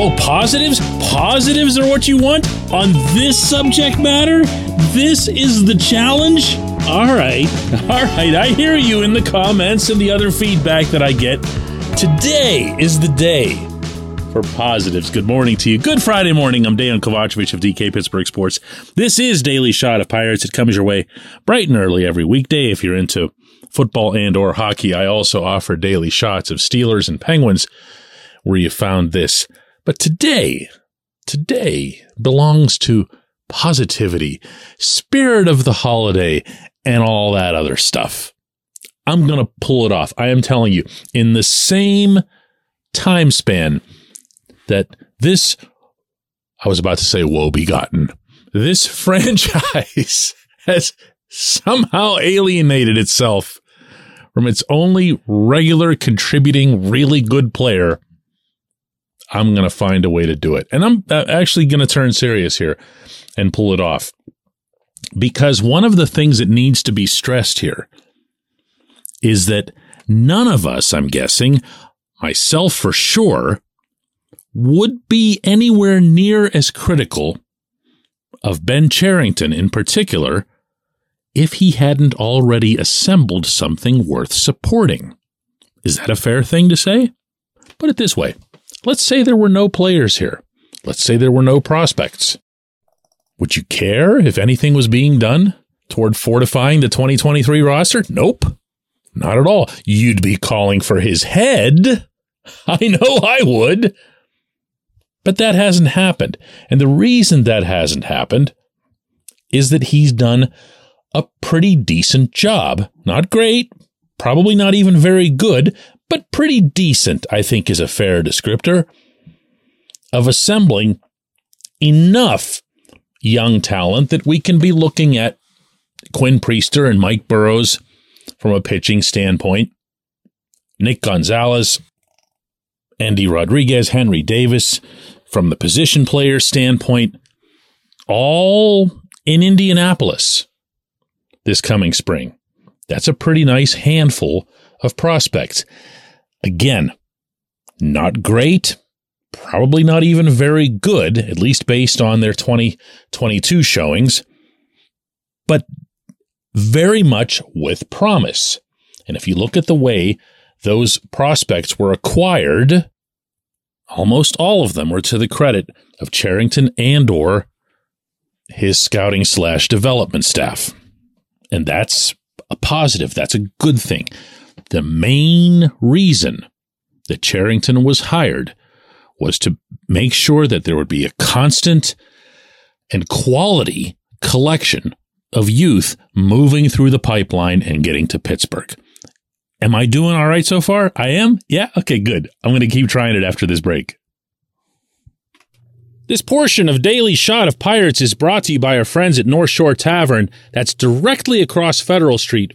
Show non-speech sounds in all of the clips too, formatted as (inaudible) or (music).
Oh, positives? Positives are what you want on this subject matter? This is the challenge? All right, (laughs) all right, I hear you in the comments and the other feedback that I get. Today is the day for positives. Good morning to you. Good Friday morning. I'm Dan Kovacevic of DK Pittsburgh Sports. This is Daily Shot of Pirates. It comes your way bright and early every weekday if you're into football and or hockey. I also offer daily shots of Steelers and Penguins where you found this. But today, today belongs to positivity, spirit of the holiday, and all that other stuff. I'm going to pull it off. I am telling you, in the same time span that this, I was about to say woe begotten, this (laughs) franchise has somehow alienated itself from its only regular contributing really good player, I'm going to find a way to do it. And I'm uh, actually going to turn serious here and pull it off. Because one of the things that needs to be stressed here is that none of us, I'm guessing, myself for sure, would be anywhere near as critical of Ben Cherington in particular if he hadn't already assembled something worth supporting. Is that a fair thing to say? Put it this way let's say there were no players here. Let's say there were no prospects. Would you care if anything was being done toward fortifying the 2023 roster? Nope. Not at all. You'd be calling for his head. (laughs) I know I would. But that hasn't happened. And the reason that hasn't happened is that he's done a pretty decent job. Not great, probably not even very good, but pretty decent, I think is a fair descriptor of assembling enough young talent that we can be looking at Quinn Priester and Mike Burrows from a pitching standpoint, Nick Gonzalez, Endy Rodriguez, Henry Davis from the position player standpoint, all in Indianapolis this coming spring. That's a pretty nice handful of prospects. Again, not great, probably not even very good, at least based on their 2022 showings, but very much with promise. And if you look at the way those prospects were acquired, almost all of them were to the credit of Cherington and or his scouting slash development staff. And that's a positive. That's a good thing. The main reason that Cherington was hired was to make sure that there would be a constant and quality collection of youth moving through the pipeline and getting to Pittsburgh. Am I doing all right so far? I am? Yeah? Okay, good. I'm going to keep trying it after this break. This portion of Daily Shot of Pirates is brought to you by our friends at North Shore Tavern, that's directly across Federal Street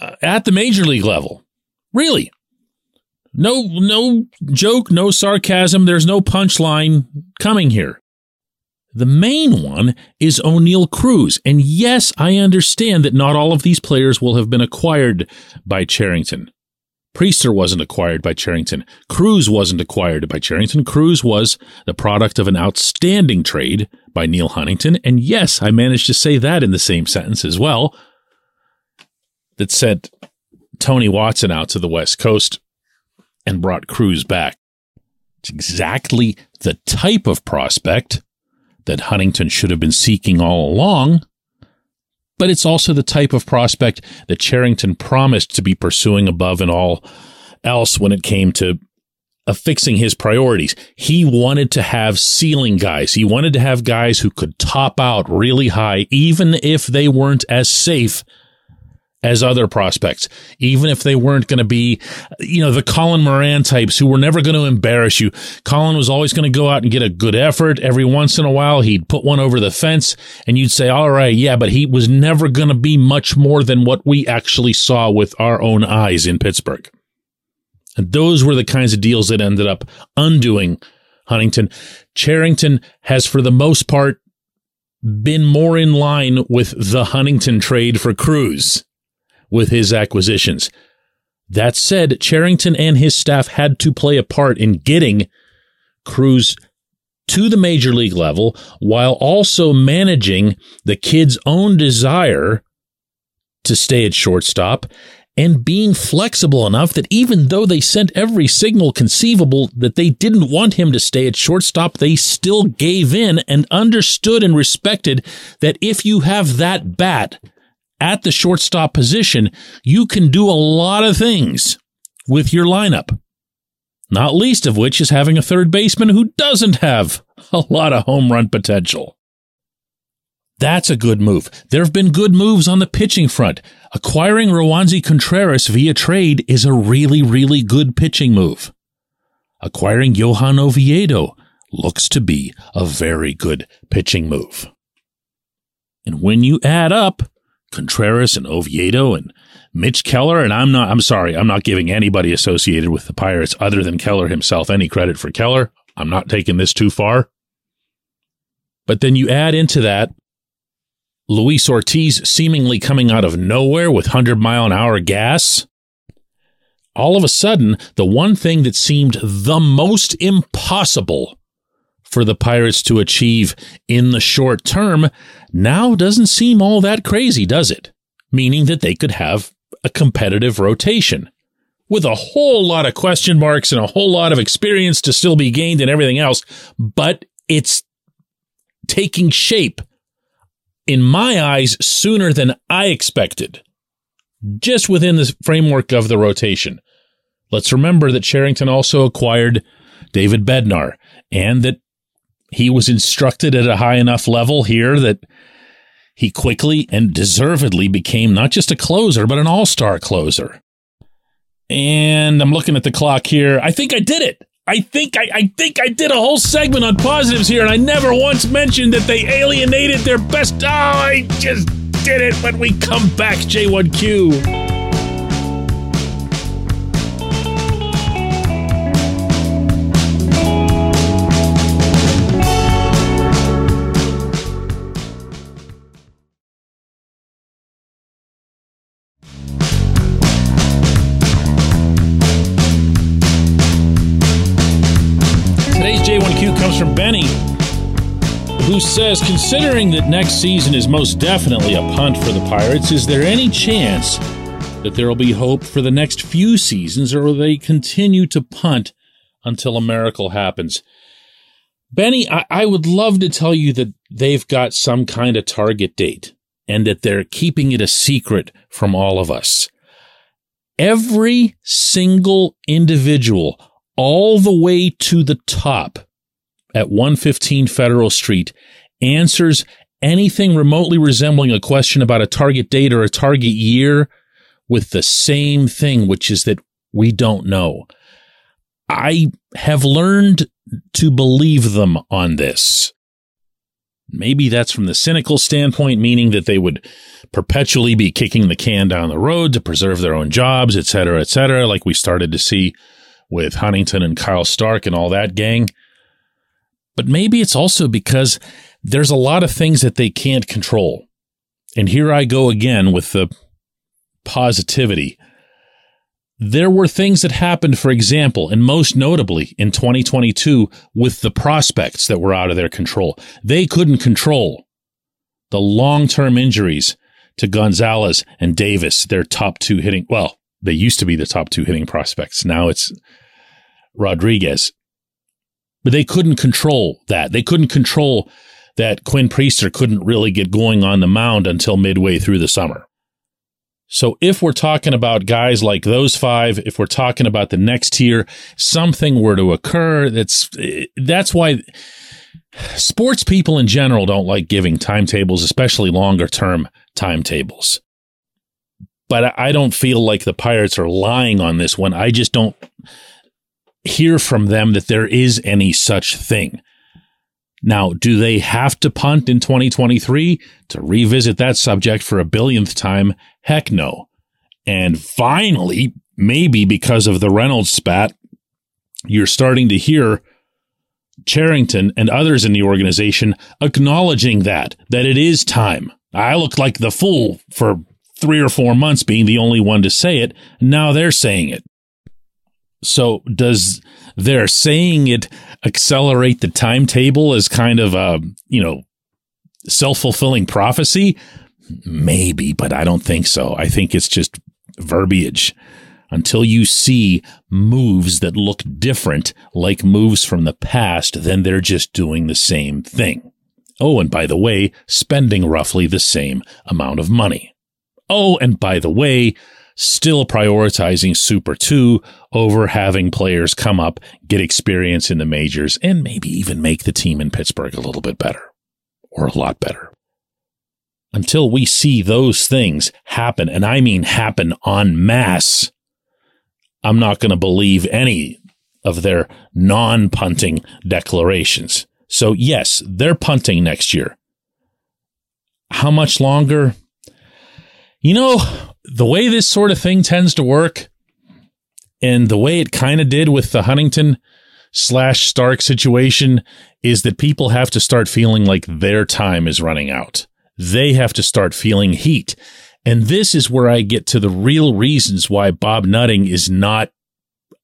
uh, at the major league level. Really. No, no joke, no sarcasm. There's no punchline coming here. The main one is Oneil Cruz. And yes, I understand that not all of these players will have been acquired by Cherington. Priester wasn't acquired by Cherington. Cruz wasn't acquired by Cherington. Cruz was the product of an outstanding trade by Neil Huntington. And yes, I managed to say that in the same sentence as well. That sent Tony Watson out to the West Coast and brought Cruz back. It's exactly the type of prospect that Huntington should have been seeking all along, but it's also the type of prospect that Cherington promised to be pursuing above and all else when it came to affixing his priorities. He wanted to have ceiling guys. He wanted to have guys who could top out really high, even if they weren't as safe as other prospects, even if they weren't going to be, you know, the Colin Moran types who were never going to embarrass you. Colin was always going to go out and get a good effort. Every once in a while, he'd put one over the fence and you'd say, all right, yeah, but he was never going to be much more than what we actually saw with our own eyes in Pittsburgh. And those were the kinds of deals that ended up undoing Huntington. Cherington has, for the most part, been more in line with the Huntington trade for Cruz with his acquisitions. That said, Cherington and his staff had to play a part in getting Cruz to the major league level while also managing the kid's own desire to stay at shortstop and being flexible enough that even though they sent every signal conceivable that they didn't want him to stay at shortstop, they still gave in and understood and respected that if you have that bat, at the shortstop position, you can do a lot of things with your lineup. Not least of which is having a third baseman who doesn't have a lot of home run potential. That's a good move. There have been good moves on the pitching front. Acquiring Roansy Contreras via trade is a really, really good pitching move. Acquiring Johan Oviedo looks to be a very good pitching move. And when you add up Contreras and Oviedo and Mitch Keller. And I'm not, I'm sorry, I'm not giving anybody associated with the Pirates other than Keller himself any credit for Keller. I'm not taking this too far. But then you add into that Luis Ortiz seemingly coming out of nowhere with 100 mile an hour gas. All of a sudden, the one thing that seemed the most impossible for the Pirates to achieve in the short term now doesn't seem all that crazy, does it? Meaning that they could have a competitive rotation with a whole lot of question marks and a whole lot of experience to still be gained and everything else, but it's taking shape in my eyes sooner than I expected, just within the framework of the rotation. Let's remember that Cherington also acquired David Bednar and that he was instructed at a high enough level here that he quickly and deservedly became not just a closer, but an all star closer. And I'm looking at the clock here. I think I did it. I think I, I think I did a whole segment on positives here, and I never once mentioned that they alienated their best. Oh, I just did it when we come back, J1Q. Says, considering that next season is most definitely a punt for the Pirates, is there any chance that there will be hope for the next few seasons, or will they continue to punt until a miracle happens? Benny, I, I would love to tell you that they've got some kind of target date and that they're keeping it a secret from all of us. Every single individual, all the way to the top, at 115 Federal Street answers anything remotely resembling a question about a target date or a target year with the same thing, which is that we don't know. I have learned to believe them on this. Maybe that's from the cynical standpoint, meaning that they would perpetually be kicking the can down the road to preserve their own jobs, et cetera, et cetera, like we started to see with Huntington and Kyle Stark and all that gang. But maybe it's also because there's a lot of things that they can't control. And here I go again with the positivity. There were things that happened, for example, and most notably in 2022 with the prospects that were out of their control. They couldn't control the long term injuries to Gonzalez and Davis, their top two hitting. Well, they used to be the top two hitting prospects. Now it's Rodriguez. But they couldn't control that. They couldn't control that Quinn Priester couldn't really get going on the mound until midway through the summer. So if we're talking about guys like those five, if we're talking about the next tier, something were to occur, that's that's why sports people in general don't like giving timetables, especially longer term timetables. but I don't feel like the Pirates are lying on this one. I just don't hear from them that there is any such thing. Now, do they have to punt in 2023 to revisit that subject for a billionth time? Heck no. And finally, maybe because of the Reynolds spat, you're starting to hear Cherington and others in the organization acknowledging that, that it is time. I looked like the fool for three or four months being the only one to say it. Now they're saying it. So does their saying it accelerate the timetable as kind of a, you know, self-fulfilling prophecy? Maybe, but I don't think so. I think it's just verbiage until you see moves that look different, like moves from the past, then they're just doing the same thing. Oh, and by the way, spending roughly the same amount of money. Oh, and by the way, still prioritizing Super 2 over having players come up, get experience in the majors, and maybe even make the team in Pittsburgh a little bit better or a lot better. Until we see those things happen, and I mean happen en masse, I'm not going to believe any of their non punting declarations. So, yes, they're punting next year. How much longer? You know, the way this sort of thing tends to work, and the way it kind of did with the Huntington slash Stark situation, is that people have to start feeling like their time is running out. They have to start feeling heat. And this is where I get to the real reasons why Bob Nutting is not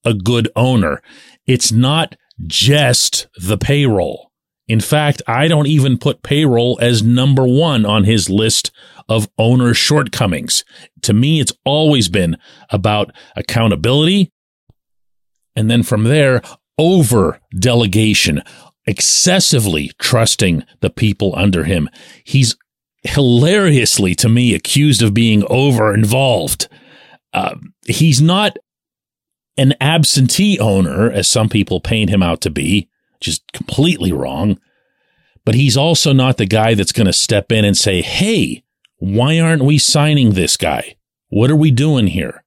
a good owner. It's not just the payroll. In fact, I don't even put payroll as number one on his list of owner shortcomings. To me, it's always been about accountability. And then from there, over delegation, excessively trusting the people under him. He's hilariously to me accused of being over involved. Uh, he's not an absentee owner, as some people paint him out to be, just completely wrong. But he's also not the guy that's going to step in and say, Hey, why aren't we signing this guy? What are we doing here?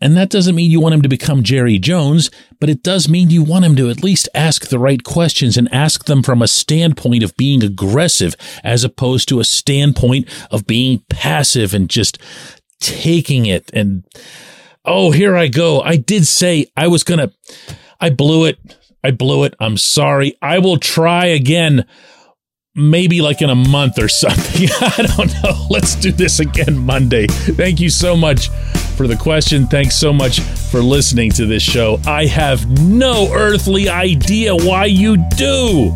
And that doesn't mean you want him to become Jerry Jones, but it does mean you want him to at least ask the right questions and ask them from a standpoint of being aggressive as opposed to a standpoint of being passive and just taking it. And, oh, here I go. I did say I was going to, I blew it. I blew it. I'm sorry. I will try again maybe like in a month or (laughs) something. I don't know. Let's do this again Monday. Thank you so much for the question. Thanks so much for listening to this show. I have no earthly idea why you do.